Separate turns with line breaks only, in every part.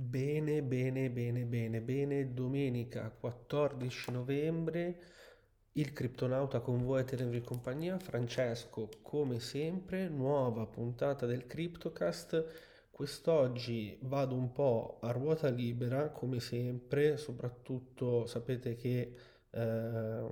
Bene, bene, bene, bene, bene. Domenica 14 novembre, il criptonauta con voi a tenervi compagnia. Francesco, come sempre, nuova puntata del Cryptocast. Quest'oggi vado un po' a ruota libera, come sempre, soprattutto sapete che eh,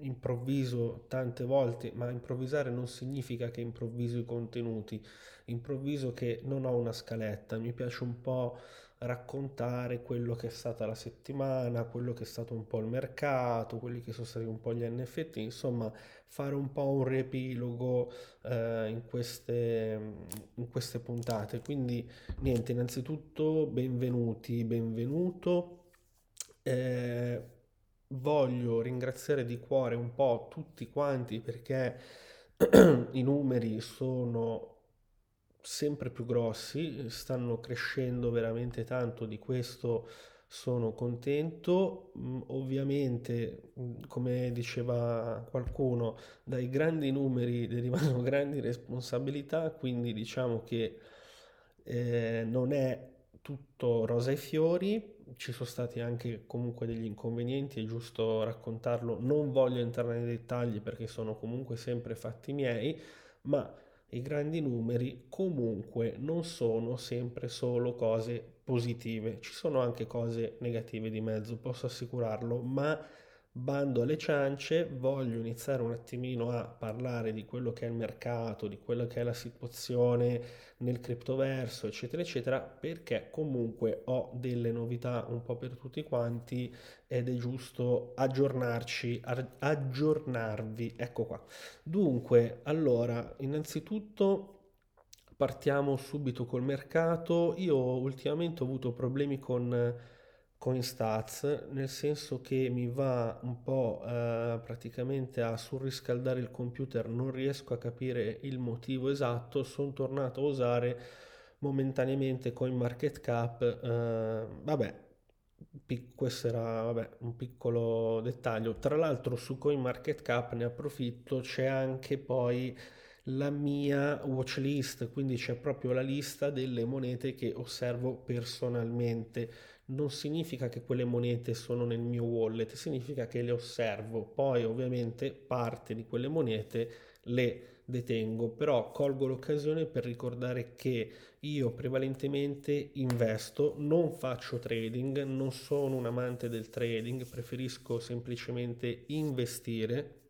improvviso tante volte, ma improvvisare non significa che improvviso i contenuti, improvviso che non ho una scaletta, mi piace un po' raccontare quello che è stata la settimana, quello che è stato un po' il mercato, quelli che sono stati un po' gli NFT, insomma fare un po' un riepilogo eh, in queste, in queste puntate. Quindi niente, innanzitutto benvenuti, benvenuto. Eh, voglio ringraziare di cuore un po' tutti quanti perché i numeri sono sempre più grossi, stanno crescendo veramente tanto, di questo sono contento. Mm, Ovviamente, mm, come diceva qualcuno, dai grandi numeri derivano grandi responsabilità, quindi diciamo che eh, non è tutto rosa e fiori, ci sono stati anche comunque degli inconvenienti, è giusto raccontarlo, non voglio entrare nei dettagli perché sono comunque sempre fatti miei, ma i grandi numeri comunque non sono sempre solo cose positive, ci sono anche cose negative di mezzo, posso assicurarlo, ma bando alle ciance, voglio iniziare un attimino a parlare di quello che è il mercato, di quello che è la situazione nel criptoverso, eccetera, eccetera, perché comunque ho delle novità un po' per tutti quanti ed è giusto aggiornarci, aggiornarvi. Ecco qua. Dunque, allora, innanzitutto partiamo subito col mercato. Io ultimamente ho avuto problemi con CoinStats, nel senso che mi va un po' eh, praticamente a surriscaldare il computer, non riesco a capire il motivo esatto, sono tornato a usare momentaneamente CoinMarketCap, eh, vabbè, pic- questo era vabbè, un piccolo dettaglio. Tra l'altro su CoinMarketCap ne approfitto, c'è anche poi la mia watchlist, quindi c'è proprio la lista delle monete che osservo personalmente non significa che quelle monete sono nel mio wallet, significa che le osservo. Poi ovviamente parte di quelle monete le detengo, però colgo l'occasione per ricordare che io prevalentemente investo, non faccio trading, non sono un amante del trading, preferisco semplicemente investire,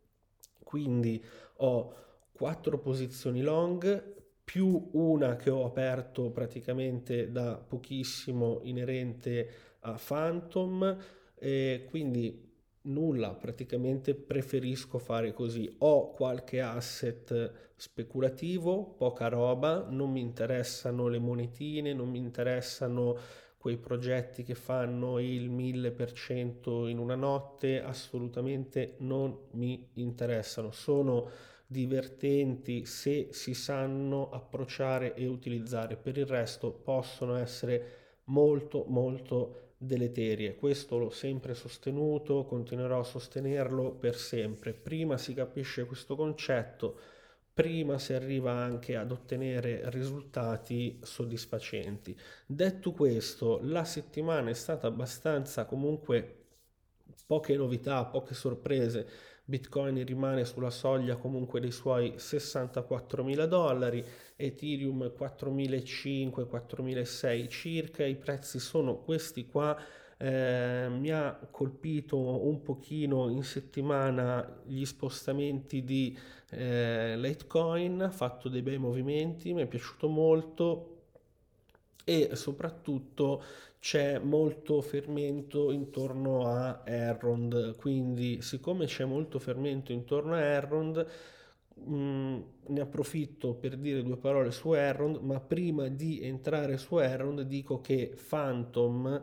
quindi ho quattro posizioni long più una che ho aperto praticamente da pochissimo inerente a Phantom, e quindi nulla, praticamente preferisco fare così. Ho qualche asset speculativo, poca roba, non mi interessano le monetine, non mi interessano quei progetti che fanno il 1000% in una notte, assolutamente non mi interessano. Sono divertenti se si sanno approcciare e utilizzare. Per il resto possono essere molto molto deleterie. Questo l'ho sempre sostenuto, continuerò a sostenerlo per sempre. Prima si capisce questo concetto, prima si arriva anche ad ottenere risultati soddisfacenti. Detto questo, la settimana è stata abbastanza comunque poche novità, poche sorprese Bitcoin rimane sulla soglia comunque dei suoi 64 mila dollari, Ethereum 4.500-4.600 circa, i prezzi sono questi qua. Eh, mi ha colpito un pochino in settimana gli spostamenti di eh, Litecoin, ha fatto dei bei movimenti, mi è piaciuto molto e soprattutto c'è molto fermento intorno a Errond, quindi siccome c'è molto fermento intorno a Errond, mh, ne approfitto per dire due parole su Errond, ma prima di entrare su Errond dico che Phantom,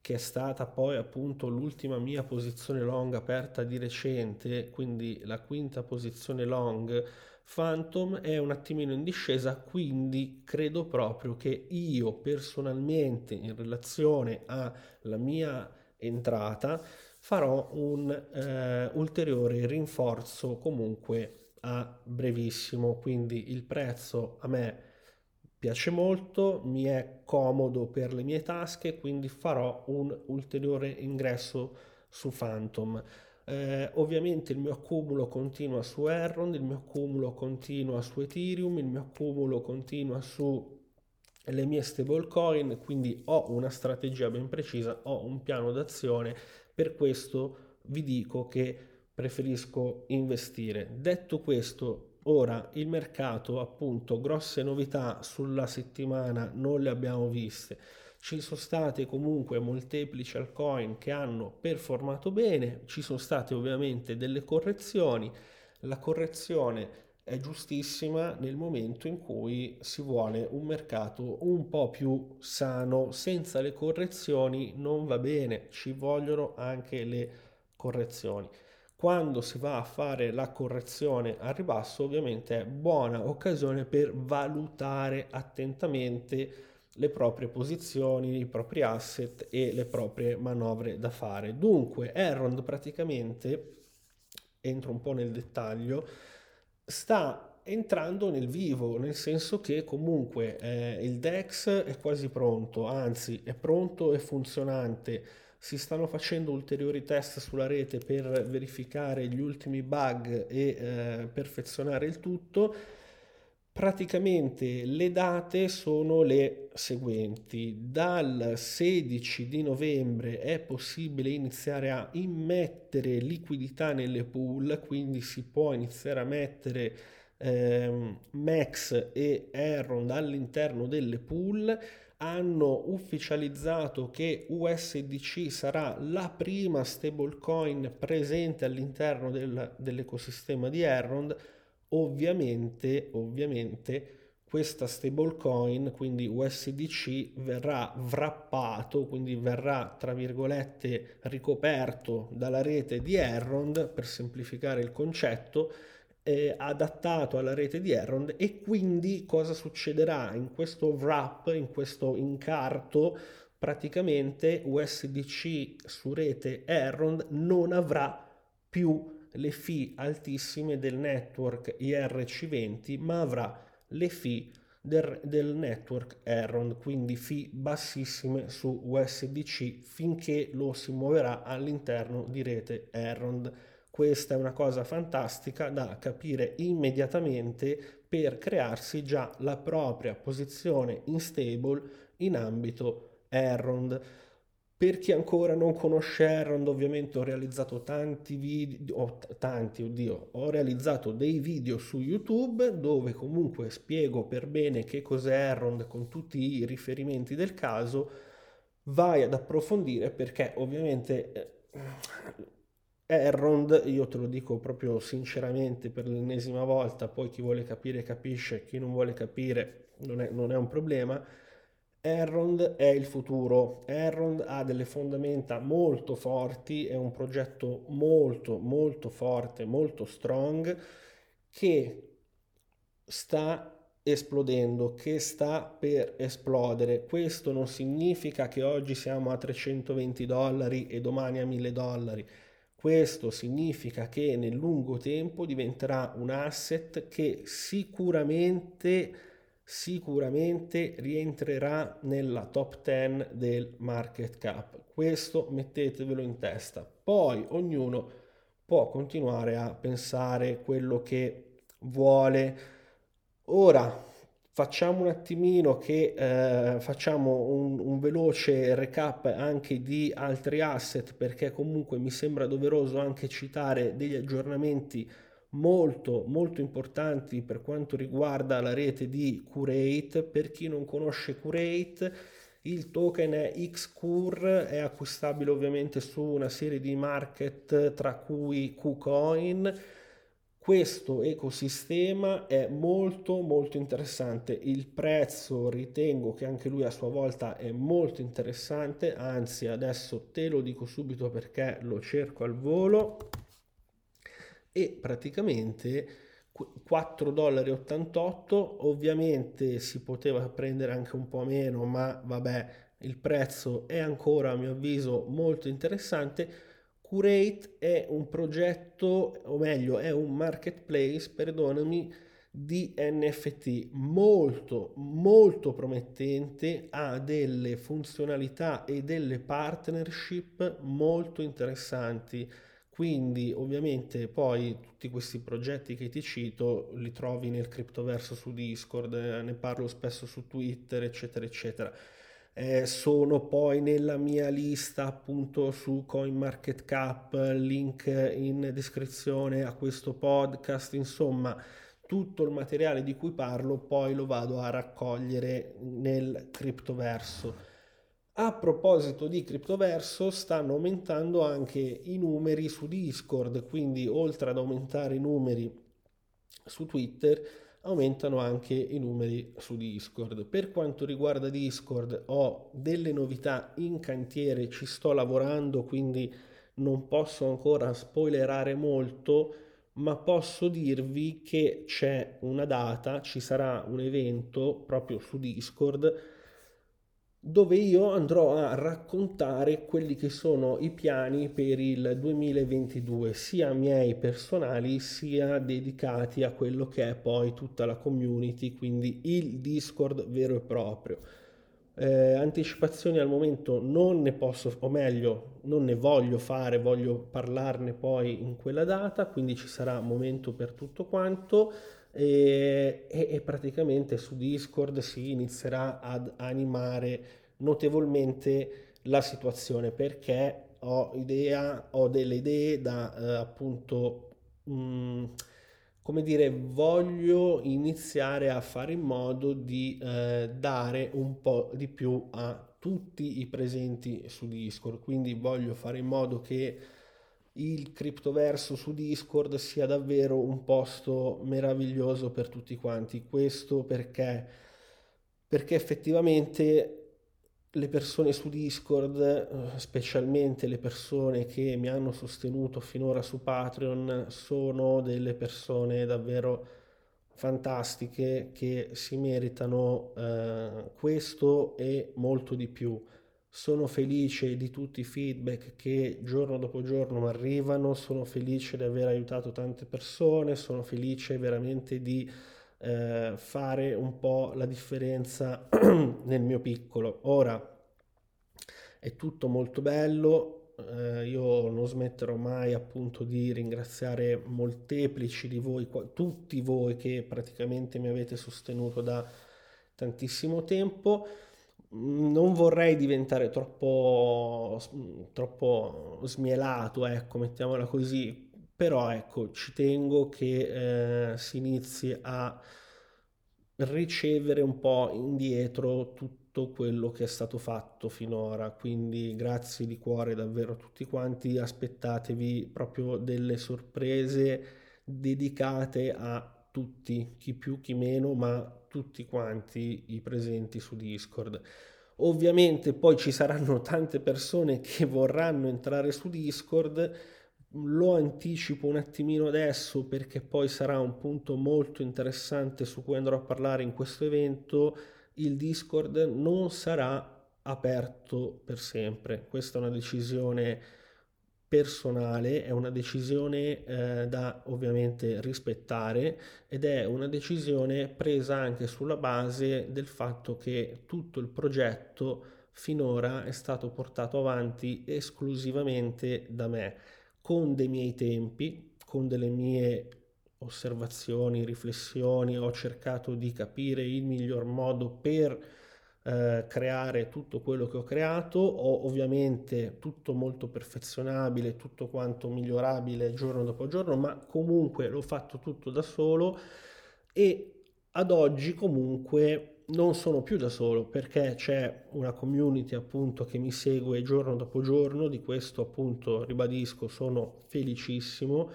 che è stata poi appunto l'ultima mia posizione long aperta di recente, quindi la quinta posizione long, Phantom è un attimino in discesa, quindi credo proprio che io personalmente in relazione alla mia entrata farò un eh, ulteriore rinforzo comunque a brevissimo, quindi il prezzo a me piace molto, mi è comodo per le mie tasche, quindi farò un ulteriore ingresso su Phantom. Eh, ovviamente il mio accumulo continua su Erron, il mio accumulo continua su Ethereum, il mio accumulo continua su le mie stablecoin, quindi ho una strategia ben precisa, ho un piano d'azione, per questo vi dico che preferisco investire. Detto questo, Ora, il mercato, appunto, grosse novità sulla settimana non le abbiamo viste. Ci sono state comunque molteplici altcoin che hanno performato bene, ci sono state ovviamente delle correzioni. La correzione è giustissima nel momento in cui si vuole un mercato un po' più sano. Senza le correzioni non va bene, ci vogliono anche le correzioni. Quando si va a fare la correzione al ribasso, ovviamente è buona occasione per valutare attentamente le proprie posizioni, i propri asset e le proprie manovre da fare. Dunque, Errond praticamente, entro un po' nel dettaglio, sta entrando nel vivo, nel senso che comunque eh, il DEX è quasi pronto, anzi è pronto e funzionante si stanno facendo ulteriori test sulla rete per verificare gli ultimi bug e eh, perfezionare il tutto. Praticamente le date sono le seguenti. Dal 16 di novembre è possibile iniziare a immettere liquidità nelle pool, quindi si può iniziare a mettere ehm, Max e Erron all'interno delle pool hanno ufficializzato che USDC sarà la prima stablecoin presente all'interno del, dell'ecosistema di Errond. Ovviamente, ovviamente questa stablecoin, quindi USDC, verrà wrappato, quindi verrà tra virgolette ricoperto dalla rete di Errond per semplificare il concetto eh, adattato alla rete di Errond e quindi cosa succederà? In questo wrap, in questo incarto, praticamente USDC su rete Errond non avrà più le fee altissime del network IRC20, ma avrà le fee del, del network Errond, quindi fee bassissime su USDC finché lo si muoverà all'interno di rete Errond. Questa è una cosa fantastica da capire immediatamente per crearsi già la propria posizione in stable in ambito Errond. Per chi ancora non conosce Errond, ovviamente ho realizzato tanti video, oh, tanti, oddio, ho realizzato dei video su YouTube dove comunque spiego per bene che cos'è Errond con tutti i riferimenti del caso. Vai ad approfondire perché ovviamente eh, Errond, io te lo dico proprio sinceramente per l'ennesima volta, poi chi vuole capire capisce, chi non vuole capire non è, non è un problema. Errond è il futuro, Errond ha delle fondamenta molto forti, è un progetto molto molto forte, molto strong che sta esplodendo, che sta per esplodere. Questo non significa che oggi siamo a 320 dollari e domani a 1000 dollari questo significa che nel lungo tempo diventerà un asset che sicuramente, sicuramente rientrerà nella top 10 del market cap. Questo mettetevelo in testa. Poi ognuno può continuare a pensare quello che vuole. Ora, Facciamo un attimino che eh, facciamo un, un, veloce recap anche di altri asset perché comunque mi sembra doveroso anche citare degli aggiornamenti molto molto importanti per quanto riguarda la rete di Curate. Per chi non conosce Curate, il token è Xcur, è acquistabile ovviamente su una serie di market tra cui KuCoin. Questo ecosistema è molto molto interessante. Il prezzo ritengo che anche lui a sua volta è molto interessante. Anzi adesso te lo dico subito perché lo cerco al volo e praticamente 4,88 dollari ovviamente si poteva prendere anche un po' meno ma vabbè il prezzo è ancora a mio avviso molto interessante Curate è un progetto, o meglio, è un marketplace, perdonami, di NFT molto molto promettente, ha delle funzionalità e delle partnership molto interessanti. Quindi ovviamente poi tutti questi progetti che ti cito li trovi nel criptoverso su Discord, eh, ne parlo spesso su Twitter, eccetera, eccetera. Eh, sono poi nella mia lista appunto su CoinMarketCap, link in descrizione a questo podcast, insomma tutto il materiale di cui parlo poi lo vado a raccogliere nel criptoverso. A proposito di criptoverso, stanno aumentando anche i numeri su Discord, quindi oltre ad aumentare i numeri su Twitter, aumentano anche i numeri su Discord. Per quanto riguarda Discord, ho delle novità in cantiere, ci sto lavorando, quindi non posso ancora spoilerare molto ma posso dirvi che c'è una data, ci sarà un evento proprio su Discord dove io andrò a raccontare quelli che sono i piani per il 2022, sia miei personali sia dedicati a quello che è poi tutta la community, quindi il Discord vero e proprio. Eh, anticipazioni al momento non ne posso, o meglio, non ne voglio fare, voglio parlarne poi in quella data, quindi ci sarà momento per tutto quanto e, e, praticamente su Discord si inizierà ad animare notevolmente la situazione perché ho idea, ho delle idee da eh, appunto mh, mm, come dire, voglio iniziare a fare in modo di eh, dare un po' di più a tutti i presenti su Discord, quindi voglio fare in modo che il criptoverso su Discord sia davvero un posto meraviglioso per tutti quanti. Questo perché, perché effettivamente le persone su Discord, eh, specialmente le persone che mi hanno sostenuto finora su Patreon, sono delle persone davvero fantastiche che si meritano eh, questo e molto di più. Sono felice di tutti i feedback che giorno dopo giorno mi arrivano, sono felice di aver aiutato tante persone, sono felice veramente di eh, fare un po' la differenza nel mio piccolo. Ora è tutto molto bello, eh, io non smetterò mai appunto di ringraziare molteplici di voi, tutti voi che praticamente mi avete sostenuto da tantissimo tempo. Non vorrei diventare troppo, troppo smielato, ecco, mettiamola così, però ecco, ci tengo che eh, si inizi a ricevere un po' indietro tutto quello che è stato fatto finora. Quindi grazie di cuore davvero a tutti quanti, aspettatevi proprio delle sorprese dedicate a tutti, chi più chi meno, ma tutti quanti i presenti su Discord. Ovviamente poi ci saranno tante persone che vorranno entrare su Discord lo anticipo un attimino adesso perché poi sarà un punto molto interessante su cui andrò a parlare in questo evento. Il Discord non sarà aperto per sempre. Questa è una decisione personale, è una decisione eh, da ovviamente rispettare ed è una decisione presa anche sulla base del fatto che tutto il progetto finora è stato portato avanti esclusivamente da me con dei miei tempi, con delle mie osservazioni, riflessioni, ho cercato di capire il miglior modo per eh, creare tutto quello che ho creato, ho ovviamente tutto molto perfezionabile, tutto quanto migliorabile giorno dopo giorno, ma comunque l'ho fatto tutto da solo e ad oggi comunque non sono più da solo perché c'è una community appunto che mi segue giorno dopo giorno, di questo appunto ribadisco sono felicissimo.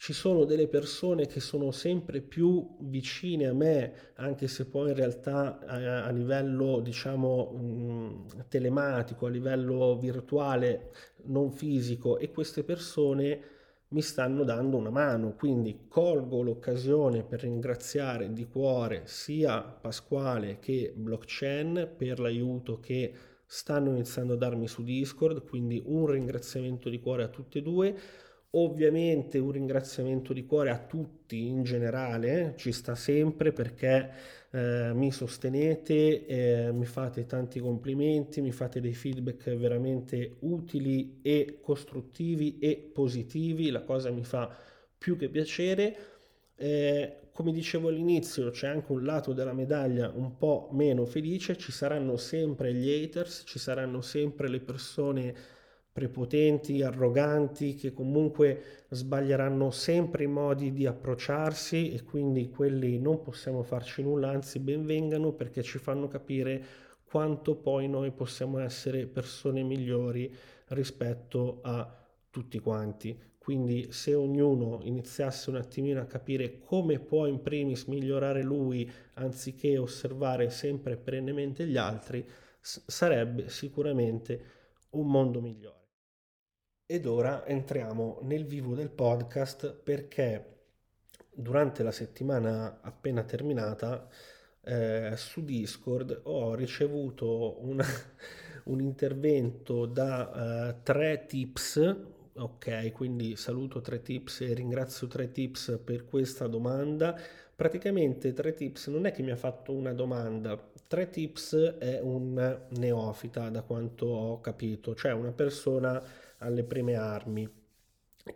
Ci sono delle persone che sono sempre più vicine a me, anche se poi in realtà a, a livello diciamo mh, telematico, a livello virtuale, non fisico, e queste persone mi stanno dando una mano, quindi colgo l'occasione per ringraziare di cuore sia Pasquale che Blockchain per l'aiuto che stanno iniziando a darmi su Discord, quindi un ringraziamento di cuore a tutte e due, Ovviamente un ringraziamento di cuore a tutti in generale, ci sta sempre perché eh, mi sostenete, eh, mi fate tanti complimenti, mi fate dei feedback veramente utili e costruttivi e positivi, la cosa mi fa più che piacere. Eh, come dicevo all'inizio, c'è anche un lato della medaglia un po' meno felice, ci saranno sempre gli haters, ci saranno sempre le persone prepotenti, arroganti, che comunque sbaglieranno sempre i modi di approcciarsi e quindi quelli non possiamo farci nulla, anzi benvengano perché ci fanno capire quanto poi noi possiamo essere persone migliori rispetto a tutti quanti. Quindi se ognuno iniziasse un attimino a capire come può in primis migliorare lui anziché osservare sempre perennemente gli altri, s- sarebbe sicuramente un mondo migliore. Ed ora entriamo nel vivo del podcast perché durante la settimana appena terminata eh, su Discord ho ricevuto una, un intervento da uh, tre tips Ok, quindi saluto 3tips e ringrazio 3tips per questa domanda. Praticamente 3tips non è che mi ha fatto una domanda, 3tips è un neofita da quanto ho capito, cioè una persona alle prime armi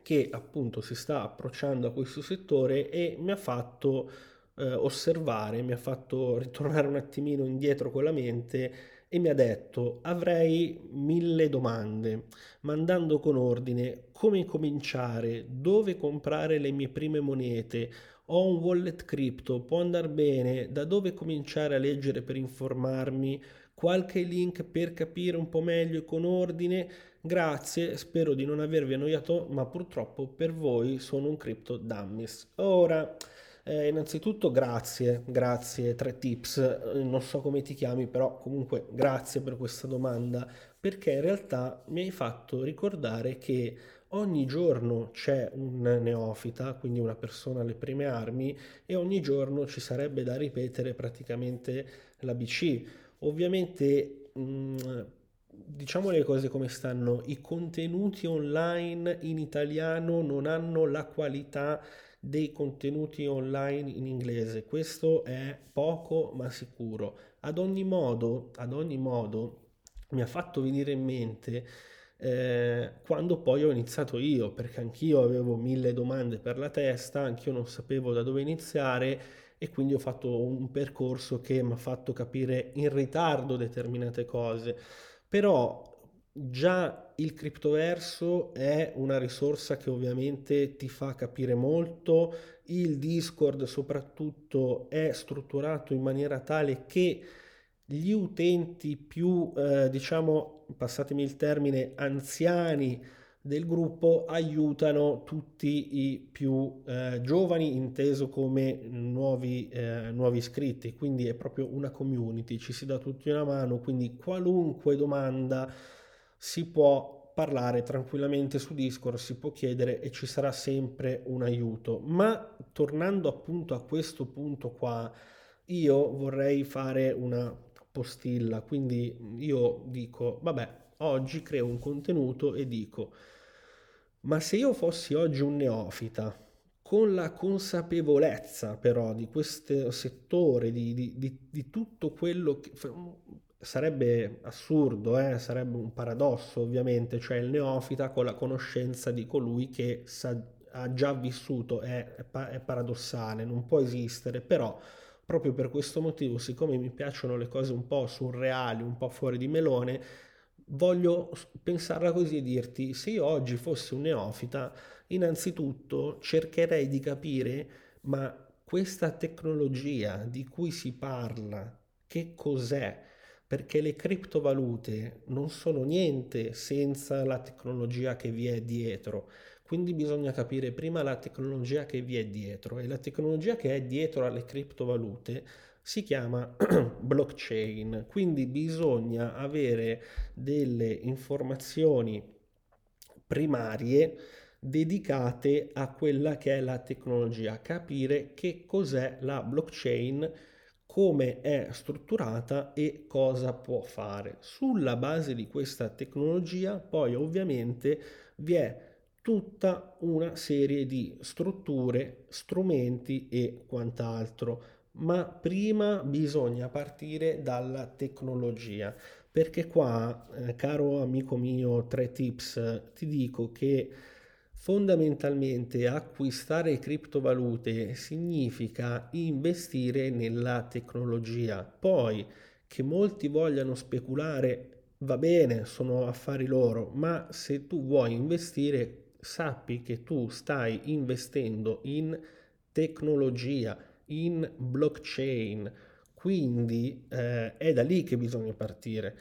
che appunto si sta approcciando a questo settore e mi ha fatto eh, osservare, mi ha fatto ritornare un attimino indietro con la mente e mi ha detto avrei mille domande, mandando con ordine come cominciare, dove comprare le mie prime monete, ho un wallet cripto, può andare bene, da dove cominciare a leggere per informarmi, qualche link per capire un po' meglio e con ordine. Grazie, spero di non avervi annoiato, ma purtroppo per voi sono un crypto dummies. Ora eh, innanzitutto grazie, grazie, tre tips, eh, non so come ti chiami, però comunque grazie per questa domanda, perché in realtà mi hai fatto ricordare che ogni giorno c'è un neofita, quindi una persona alle prime armi, e ogni giorno ci sarebbe da ripetere praticamente l'ABC. Ovviamente... Mh, mm, diciamo le cose come stanno, i contenuti online in italiano non hanno la qualità dei contenuti online in inglese. Questo è poco ma sicuro. Ad ogni modo, ad ogni modo mi ha fatto venire in mente eh, quando poi ho iniziato io, perché anch'io avevo mille domande per la testa, anch'io non sapevo da dove iniziare e quindi ho fatto un percorso che mi ha fatto capire in ritardo determinate cose. Però Già il criptoverso è una risorsa che ovviamente ti fa capire molto, il Discord soprattutto è strutturato in maniera tale che gli utenti più, eh, diciamo, passatemi il termine, anziani del gruppo aiutano tutti i più eh, giovani, inteso come nuovi, eh, nuovi iscritti, quindi è proprio una community, ci si dà tutti una mano, quindi qualunque domanda si può parlare tranquillamente su Discord, si può chiedere e ci sarà sempre un aiuto. Ma tornando appunto a questo punto qua, io vorrei fare una postilla, quindi io dico, vabbè, oggi creo un contenuto e dico, ma se io fossi oggi un neofita, con la consapevolezza però di questo settore, di, di, di, di tutto quello che sarebbe assurdo, eh? sarebbe un paradosso ovviamente, cioè il neofita con la conoscenza di colui che sa, ha già vissuto, è, è, è paradossale, non può esistere, però proprio per questo motivo, siccome mi piacciono le cose un po' surreali, un po' fuori di melone, voglio pensarla così e dirti, se io oggi fossi un neofita, innanzitutto cercherei di capire, ma questa tecnologia di cui si parla, che cos'è? perché le criptovalute non sono niente senza la tecnologia che vi è dietro. Quindi bisogna capire prima la tecnologia che vi è dietro e la tecnologia che è dietro alle criptovalute si chiama blockchain. Quindi bisogna avere delle informazioni primarie dedicate a quella che è la tecnologia, capire che cos'è la blockchain come è strutturata e cosa può fare. Sulla base di questa tecnologia poi ovviamente vi è tutta una serie di strutture, strumenti e quant'altro. Ma prima bisogna partire dalla tecnologia, perché qua, eh, caro amico mio, tre tips, ti dico che fondamentalmente acquistare criptovalute significa investire nella tecnologia. Poi che molti vogliano speculare va bene, sono affari loro, ma se tu vuoi investire sappi che tu stai investendo in tecnologia, in blockchain, quindi eh, è da lì che bisogna partire.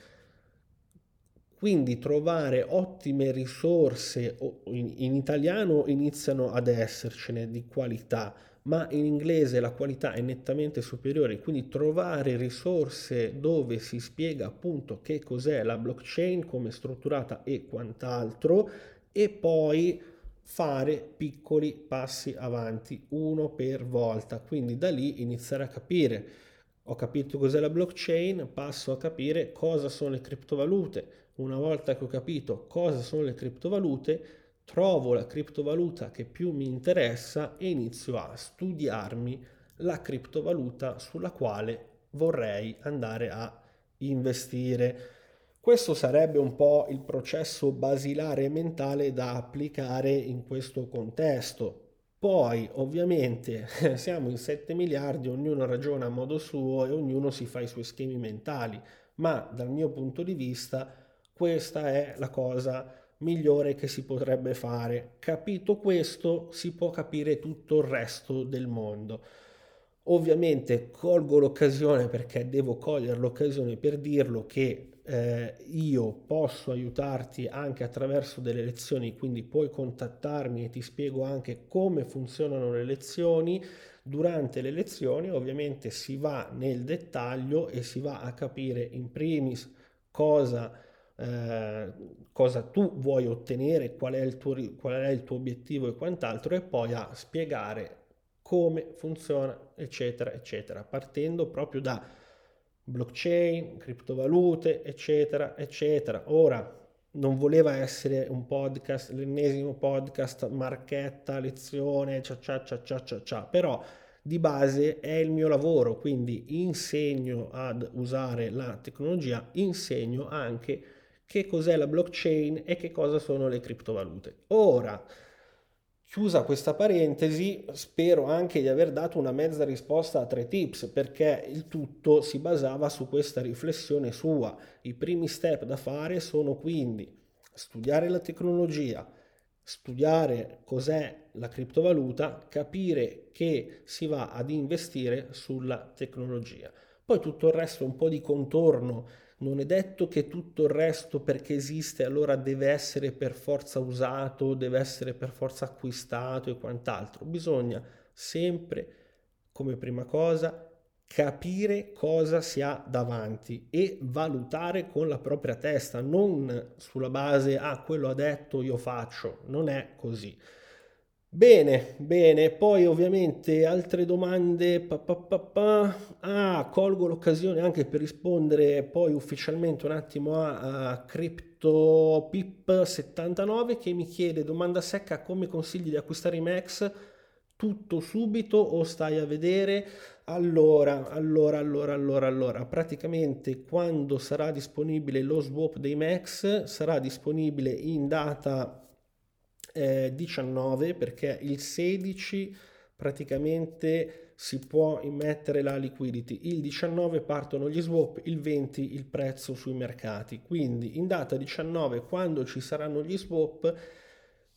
Quindi trovare ottime risorse, in, in italiano iniziano ad essercene di qualità, ma in inglese la qualità è nettamente superiore, quindi trovare risorse dove si spiega appunto che cos'è la blockchain, come è strutturata e quant'altro e poi fare piccoli passi avanti, uno per volta. Quindi da lì iniziare a capire. Ho capito cos'è la blockchain, passo a capire cosa sono le criptovalute. Una volta che ho capito cosa sono le criptovalute, trovo la criptovaluta che più mi interessa e inizio a studiarmi la criptovaluta sulla quale vorrei andare a investire. Questo sarebbe un po' il processo basilare mentale da applicare in questo contesto. Poi, ovviamente, siamo in 7 miliardi, ognuno ragiona a modo suo e ognuno si fa i suoi schemi mentali, ma dal mio punto di vista questa è la cosa migliore che si potrebbe fare. Capito questo, si può capire tutto il resto del mondo. Ovviamente colgo l'occasione perché devo cogliere l'occasione per dirlo che eh, io posso aiutarti anche attraverso delle lezioni, quindi puoi contattarmi e ti spiego anche come funzionano le lezioni. Durante le lezioni ovviamente si va nel dettaglio e si va a capire in primis cosa, eh, cosa tu vuoi ottenere, qual è, tuo, qual è il tuo obiettivo e quant'altro e poi a spiegare come funziona eccetera eccetera partendo proprio da blockchain, criptovalute, eccetera, eccetera. Ora, non voleva essere un podcast, l'ennesimo podcast, marchetta, lezione, cia cia cia cia cia cia, però di base è il mio lavoro, quindi insegno ad usare la tecnologia, insegno anche che cos'è la blockchain e che cosa sono le criptovalute. Ora, Chiusa questa parentesi, spero anche di aver dato una mezza risposta a tre tips, perché il tutto si basava su questa riflessione sua. I primi step da fare sono quindi studiare la tecnologia, studiare cos'è la criptovaluta, capire che si va ad investire sulla tecnologia. Poi tutto il resto è un po' di contorno non è detto che tutto il resto perché esiste allora deve essere per forza usato, deve essere per forza acquistato e quant'altro. Bisogna sempre, come prima cosa, capire cosa si ha davanti e valutare con la propria testa, non sulla base, ah, quello ha detto, io faccio. Non è così. Bene, bene, poi ovviamente altre domande. Pa, pa, pa, pa. Ah, colgo l'occasione anche per rispondere poi ufficialmente un attimo a, a CryptoPip79 che mi chiede domanda secca come consigli di acquistare i Max tutto subito o stai a vedere? Allora, allora, allora, allora, allora, praticamente quando sarà disponibile lo swap dei Max sarà disponibile in data eh, 19 perché il 16 praticamente si può immettere la liquidity, il 19 partono gli swap, il 20 il prezzo sui mercati. Quindi in data 19 quando ci saranno gli swap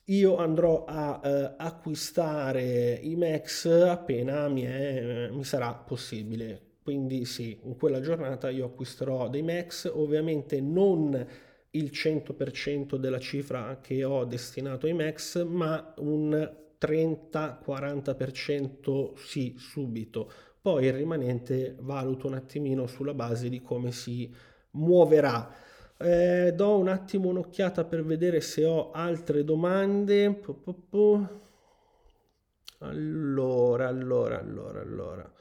io andrò a eh, acquistare i max appena mi, è, mi sarà possibile. Quindi sì, in quella giornata io acquisterò dei max, ovviamente non il 100% della cifra che ho destinato ai Max, ma un 30-40% sì, subito. Poi il rimanente valuto un attimino sulla base di come si muoverà. Eh, do un attimo un'occhiata per vedere se ho altre domande. Allora, allora, allora, allora.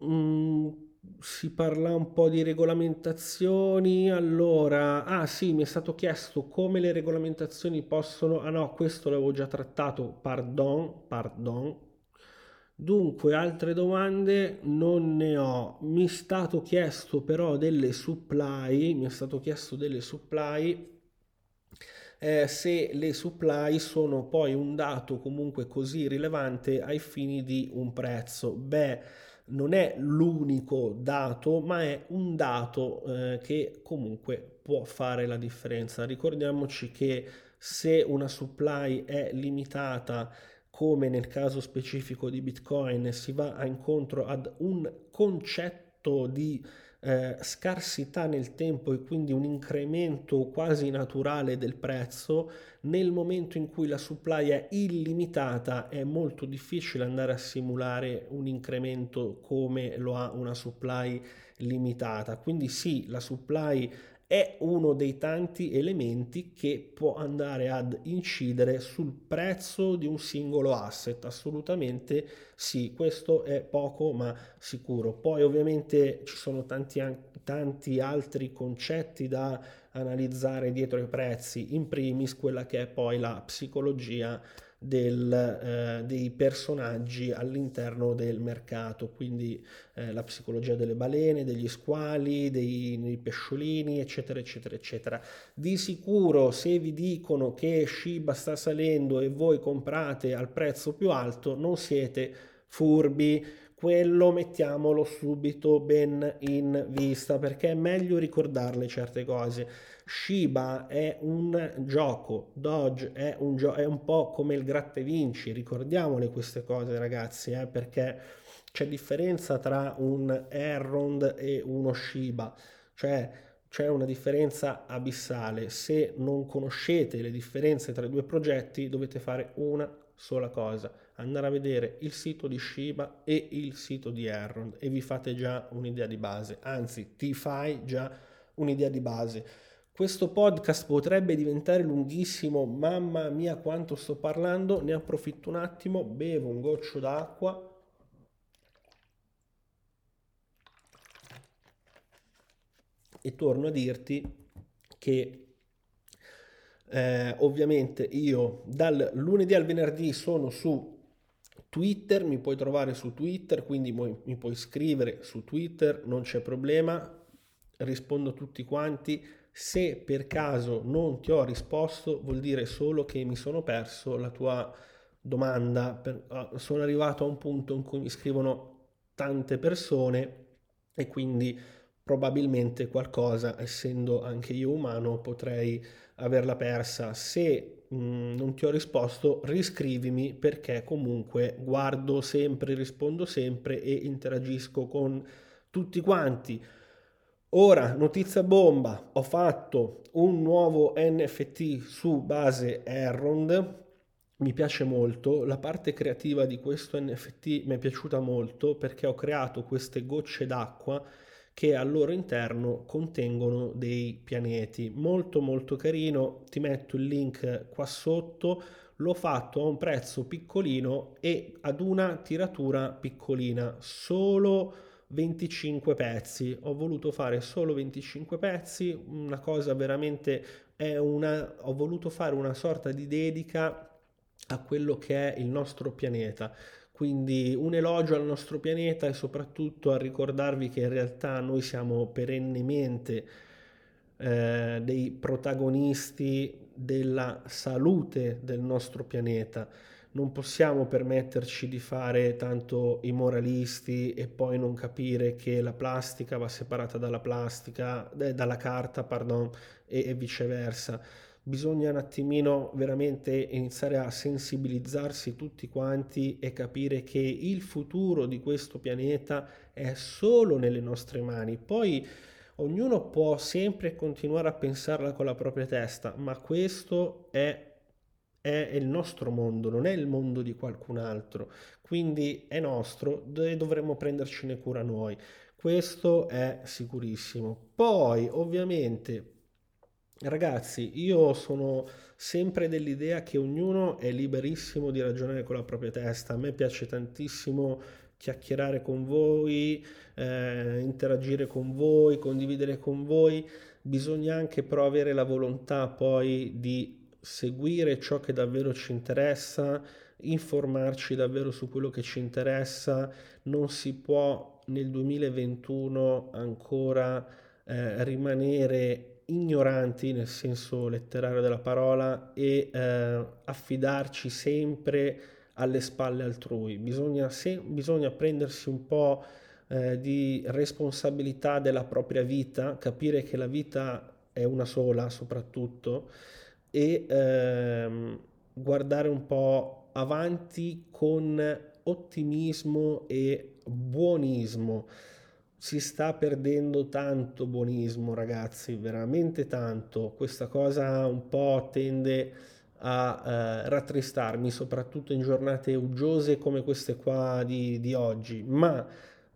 Mm, si parla un po' di regolamentazioni. Allora, ah sì, mi è stato chiesto come le regolamentazioni possono... Ah no, questo l'avevo già trattato, pardon, pardon. Dunque, altre domande non ne ho. Mi è stato chiesto però delle supply, mi è stato chiesto delle supply eh, se le supply sono poi un dato comunque così rilevante ai fini di un prezzo. Beh, non è l'unico dato, ma è un dato eh, che comunque può fare la differenza. Ricordiamoci che se una supply è limitata, come nel caso specifico di Bitcoin, si va incontro ad un concetto di eh, scarsità nel tempo e quindi un incremento quasi naturale del prezzo, nel momento in cui la supply è illimitata è molto difficile andare a simulare un incremento come lo ha una supply limitata. Quindi sì, la supply è uno dei tanti elementi che può andare ad incidere sul prezzo di un singolo asset. Assolutamente sì, questo è poco ma sicuro. Poi ovviamente ci sono tanti, tanti altri concetti da analizzare dietro i prezzi, in primis quella che è poi la psicologia del, eh, dei personaggi all'interno del mercato, quindi eh, la psicologia delle balene, degli squali, dei, dei, pesciolini, eccetera, eccetera, eccetera. Di sicuro se vi dicono che Shiba sta salendo e voi comprate al prezzo più alto, non siete furbi, quello mettiamolo subito ben in vista perché è meglio ricordarle certe cose. Shiba è un gioco, Dodge è un, gio- è un po' come il gratta e vinci, ricordiamole queste cose ragazzi, eh, perché c'è differenza tra un Errond e uno Shiba, cioè c'è una differenza abissale. Se non conoscete le differenze tra i due progetti dovete fare una sola cosa, andare a vedere il sito di Shiba e il sito di Errond e vi fate già un'idea di base, anzi ti fai già un'idea di base. Questo podcast potrebbe diventare lunghissimo, mamma mia quanto sto parlando, ne approfitto un attimo, bevo un goccio d'acqua. E torno a dirti che eh, ovviamente io dal lunedì al venerdì sono su Twitter, mi puoi trovare su Twitter, quindi mi puoi scrivere su Twitter, non c'è problema, rispondo a tutti quanti se per caso non ti ho risposto, vuol dire solo che mi sono perso la tua domanda. Per, uh, sono arrivato a un punto in cui mi scrivono tante persone e quindi probabilmente qualcosa, essendo anche io umano, potrei averla persa. Se mm, non ti ho risposto, riscrivimi perché comunque guardo sempre, rispondo sempre e interagisco con tutti quanti. Ora, notizia bomba, ho fatto un nuovo NFT su base Errond, mi piace molto, la parte creativa di questo NFT mi è piaciuta molto perché ho creato queste gocce d'acqua che al loro interno contengono dei pianeti. Molto molto carino, ti metto il link qua sotto, l'ho fatto a un prezzo piccolino e ad una tiratura piccolina, solo 25 pezzi, ho voluto fare solo 25 pezzi, una cosa veramente è una ho voluto fare una sorta di dedica a quello che è il nostro pianeta. Quindi un elogio al nostro pianeta e soprattutto a ricordarvi che in realtà noi siamo perennemente eh, dei protagonisti della salute del nostro pianeta non possiamo permetterci di fare tanto i moralisti e poi non capire che la plastica va separata dalla plastica, eh, dalla carta, pardon, e, e viceversa. Bisogna un attimino veramente iniziare a sensibilizzarsi tutti quanti e capire che il futuro di questo pianeta è solo nelle nostre mani. Poi ognuno può sempre continuare a pensarla con la propria testa, ma questo è è il nostro mondo, non è il mondo di qualcun altro, quindi è nostro e dovremmo prendercene cura noi. Questo è sicurissimo. Poi, ovviamente, ragazzi, io sono sempre dell'idea che ognuno è liberissimo di ragionare con la propria testa. A me piace tantissimo chiacchierare con voi, eh, interagire con voi, condividere con voi, bisogna anche però avere la volontà poi di seguire ciò che davvero ci interessa, informarci davvero su quello che ci interessa, non si può nel 2021 ancora eh, rimanere ignoranti nel senso letterario della parola e eh, affidarci sempre alle spalle altrui. Bisogna, se, bisogna prendersi un po' eh, di responsabilità della propria vita, capire che la vita è una sola soprattutto e ehm, guardare un po' avanti con ottimismo e buonismo. Si sta perdendo tanto buonismo, ragazzi, veramente tanto. Questa cosa un po' tende a eh, rattristarmi, soprattutto in giornate uggiose come queste qua di, di oggi. Ma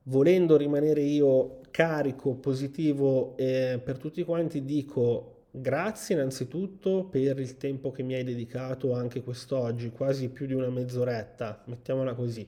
volendo rimanere io carico, positivo eh, per tutti quanti, dico grazie innanzitutto per il tempo che mi hai dedicato anche quest'oggi, quasi più di una mezz'oretta, mettiamola così.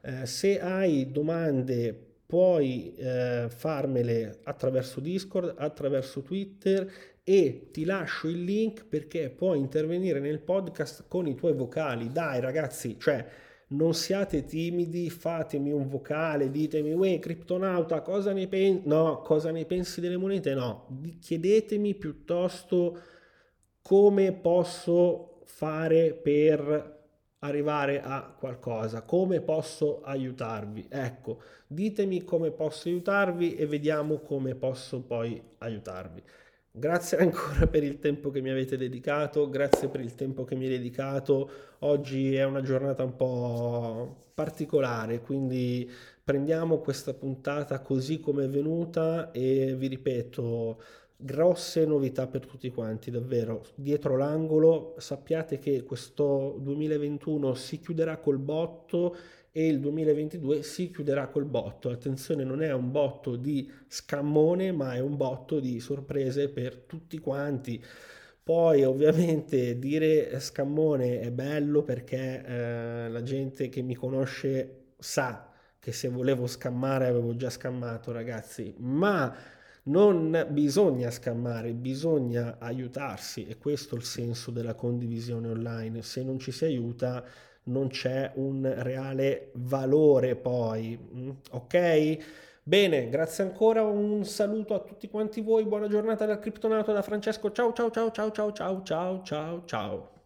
Eh, se hai domande puoi eh, farmele attraverso Discord, attraverso Twitter e ti lascio il link perché puoi intervenire nel podcast con i tuoi vocali. Dai ragazzi, cioè non siate timidi, fatemi un vocale, ditemi, uè, criptonauta, cosa ne pensi? No, cosa ne pensi delle monete? No, chiedetemi piuttosto come posso fare per arrivare a qualcosa, come posso aiutarvi. Ecco, ditemi come posso aiutarvi e vediamo come posso poi aiutarvi. Grazie ancora per il tempo che mi avete dedicato, grazie per il tempo che mi hai dedicato. Oggi è una giornata un po' particolare, quindi prendiamo questa puntata così come è venuta e vi ripeto, grosse novità per tutti quanti, davvero. Dietro l'angolo sappiate che questo 2021 si chiuderà col botto e il 2022 si chiuderà col botto. Attenzione, non è un botto di scammone, ma è un botto di sorprese per tutti quanti. Poi ovviamente dire scammone è bello perché eh, la gente che mi conosce sa che se volevo scammare avevo già scammato ragazzi, ma non bisogna scammare, bisogna aiutarsi e questo è il senso della condivisione online. Se non ci si aiuta non c'è un reale valore poi, mm, ok? Bene, grazie ancora, un saluto a tutti quanti voi, buona giornata dal Criptonato da Francesco, ciao ciao ciao ciao ciao ciao ciao ciao ciao.